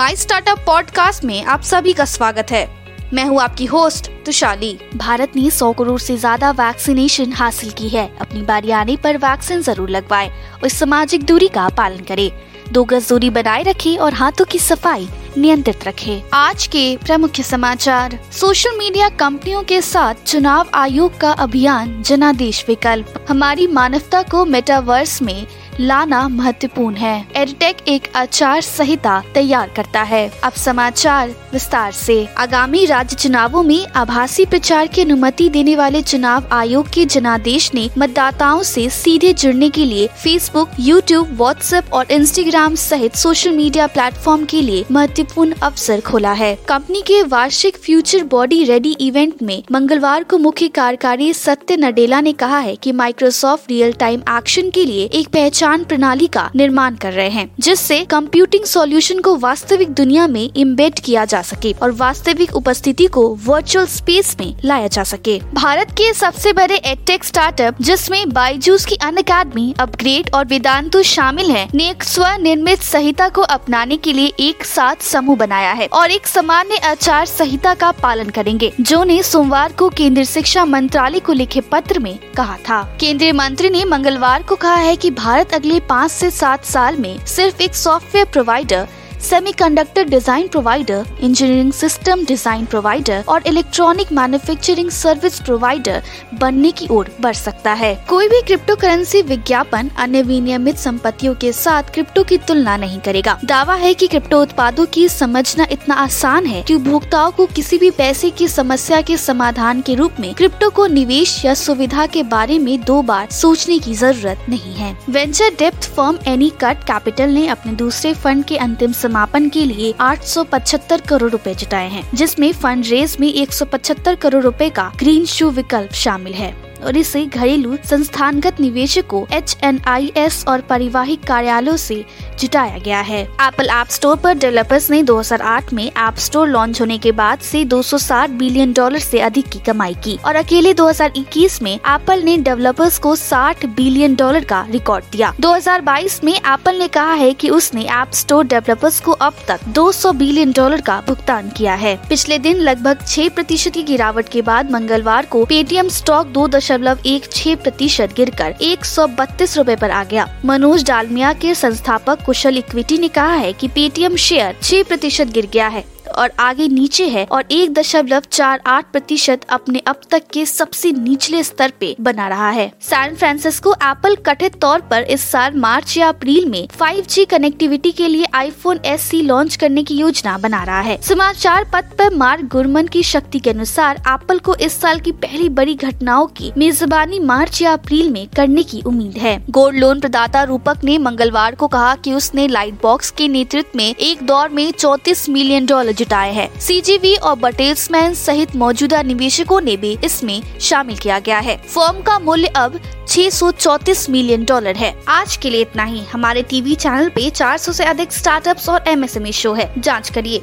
My startup podcast में आप सभी का स्वागत है। मैं हूँ आपकी होस्ट तुशाली। भारत ने 100 करोड़ से ज़्यादा वैक्सीनेशन हासिल की है। अपनी बारी आने पर वैक्सीन ज़रूर लगवाएँ और सामाजिक दूरी का पालन करें। दो गज दूरी बनाए रखें और हाथों की सफ़ाई नियंत्रित रखें। आज के प्रमुख समाचार। सोशल मीडिया कंपनियों के साथ चुनाव आयोग का अभियान जनादेश विकल्प। हमारी मानवता को मेटावर्स में लाना महत्वपूर्ण है। एडटेक एक आचार संहिता तैयार करता है। अब समाचार विस्तार से। आगामी राज्य चुनावों में आभासी प्रचार की अनुमति देने वाले चुनाव आयोग के जनादेश ने मतदाताओं से सीधे जुड़ने के लिए फेसबुक यूट्यूब व्हाट्सएप और इंस्टाग्राम सहित सोशल मीडिया प्लेटफॉर्म के लिए महत्वपूर्ण अवसर खोला है। कंपनी के वार्षिक फ्यूचर बॉडी रेडी इवेंट में मंगलवार को मुख्य कार्यकारी सत्य नडेला ने कहा है कि माइक्रोसॉफ्ट रियल टाइम एक्शन के लिए एक पहचान पहचान प्रणाली का निर्माण कर रहे हैं, जिससे कंप्यूटिंग सॉल्यूशन को वास्तविक दुनिया में इम्बेड किया जा सके और वास्तविक उपस्थिति को वर्चुअल स्पेस में लाया जा सके। भारत के सबसे बड़े एडटेक स्टार्टअप जिसमें बाईजूस की अन अकेडमी अपग्रेड और वेदांतु शामिल है, ने एक स्वनिर्मित संहिता को अपनाने के लिए एक साथ समूह बनाया है और एक सामान्य आचार संहिता का पालन करेंगे, जो ने सोमवार को केंद्रीय शिक्षा मंत्रालय को लिखे पत्र में कहा था। केंद्रीय मंत्री ने मंगलवार को कहा है कि भारत अगले पाँच से सात साल में सिर्फ़ एक software provider semiconductor design provider engineering system design provider और इलेक्ट्रॉनिक मैन्युफैक्चरिंग सर्विस प्रोवाइडर बनने की ओर बढ़ सकता है। कोई भी क्रिप्टो करेंसी विज्ञापन अन्य विनियमित संपत्तियों के साथ क्रिप्टो की तुलना नहीं करेगा। दावा है कि क्रिप्टो उत्पादों की समझना इतना आसान है कि उपभोक्ताओं को किसी भी पैसे की समस्या के समाधान के रूप में क्रिप्टो को निवेश या सुविधा के बारे में दो बार सोचने की ज़रूरत नहीं है। वेंचर डेप्थ फर्म एनी कट कैपिटल ने अपने दूसरे फंड के अंतिम समापन के लिए 875 करोड़ रुपए जुटाए हैं, जिसमें फंड रेज में 175 करोड़ रुपए का ग्रीन शू विकल्प शामिल है। और इसे घरेलू संस्थानगत निवेशकों, एच एन आई एस और परिवाहिक कार्यालयों से जुटाया गया है। एप्पल ऐप स्टोर पर डेवलपर्स ने 2008 में ऐप स्टोर लॉन्च होने के बाद से 260 बिलियन डॉलर से अधिक की कमाई की और अकेले 2021 में एप्पल ने डेवलपर्स को 60 बिलियन डॉलर का रिकॉर्ड दिया। 2022 में एप्पल ने कहा है कि उसने ऐप स्टोर डेवलपर्स को अब तक 200 बिलियन डॉलर का भुगतान किया है। पिछले दिन लगभग छह प्रतिशत की गिरावट के बाद मंगलवार को पेटीएम स्टॉक दो दशमलव एक छह प्रतिशत गिर कर एक सौ बत्तीस रूपए आरोप आ गया। मनोज डालमिया के संस्थापक कुशल इक्विटी ने कहा है कि पेटीएम शेयर छह प्रतिशत गिर गया है। और आगे नीचे है और एक दशमलव चार आठ प्रतिशत अपने अब तक के सबसे निचले स्तर पे बना रहा है। सैन फ्रांसिस्को एप्पल कथित तौर पर इस साल मार्च या अप्रैल में 5G कनेक्टिविटी के लिए आईफोन एस सी लॉन्च करने की योजना बना रहा है। समाचार पत्र पर मार्क गुरमन की शक्ति के अनुसार एप्पल को इस साल की पहली बड़ी घटनाओं की मेजबानी मार्च या अप्रैल में करने की उम्मीद है। गोल्ड लोन प्रदाता रूपक ने मंगलवार को कहा कि उसने लाइट बॉक्स के नेतृत्व में एक दौर में चौतीस मिलियन डॉलर जुटाए हैं। सीजीवी और बटेल्समैन सहित मौजूदा निवेशकों ने भी इसमें शामिल किया गया है। फॉर्म का मूल्य अब 634 मिलियन डॉलर है। आज के लिए इतना ही। हमारे टीवी चैनल पे 400 से अधिक स्टार्टअप्स और एमएसएमई शो है। जाँच करिए।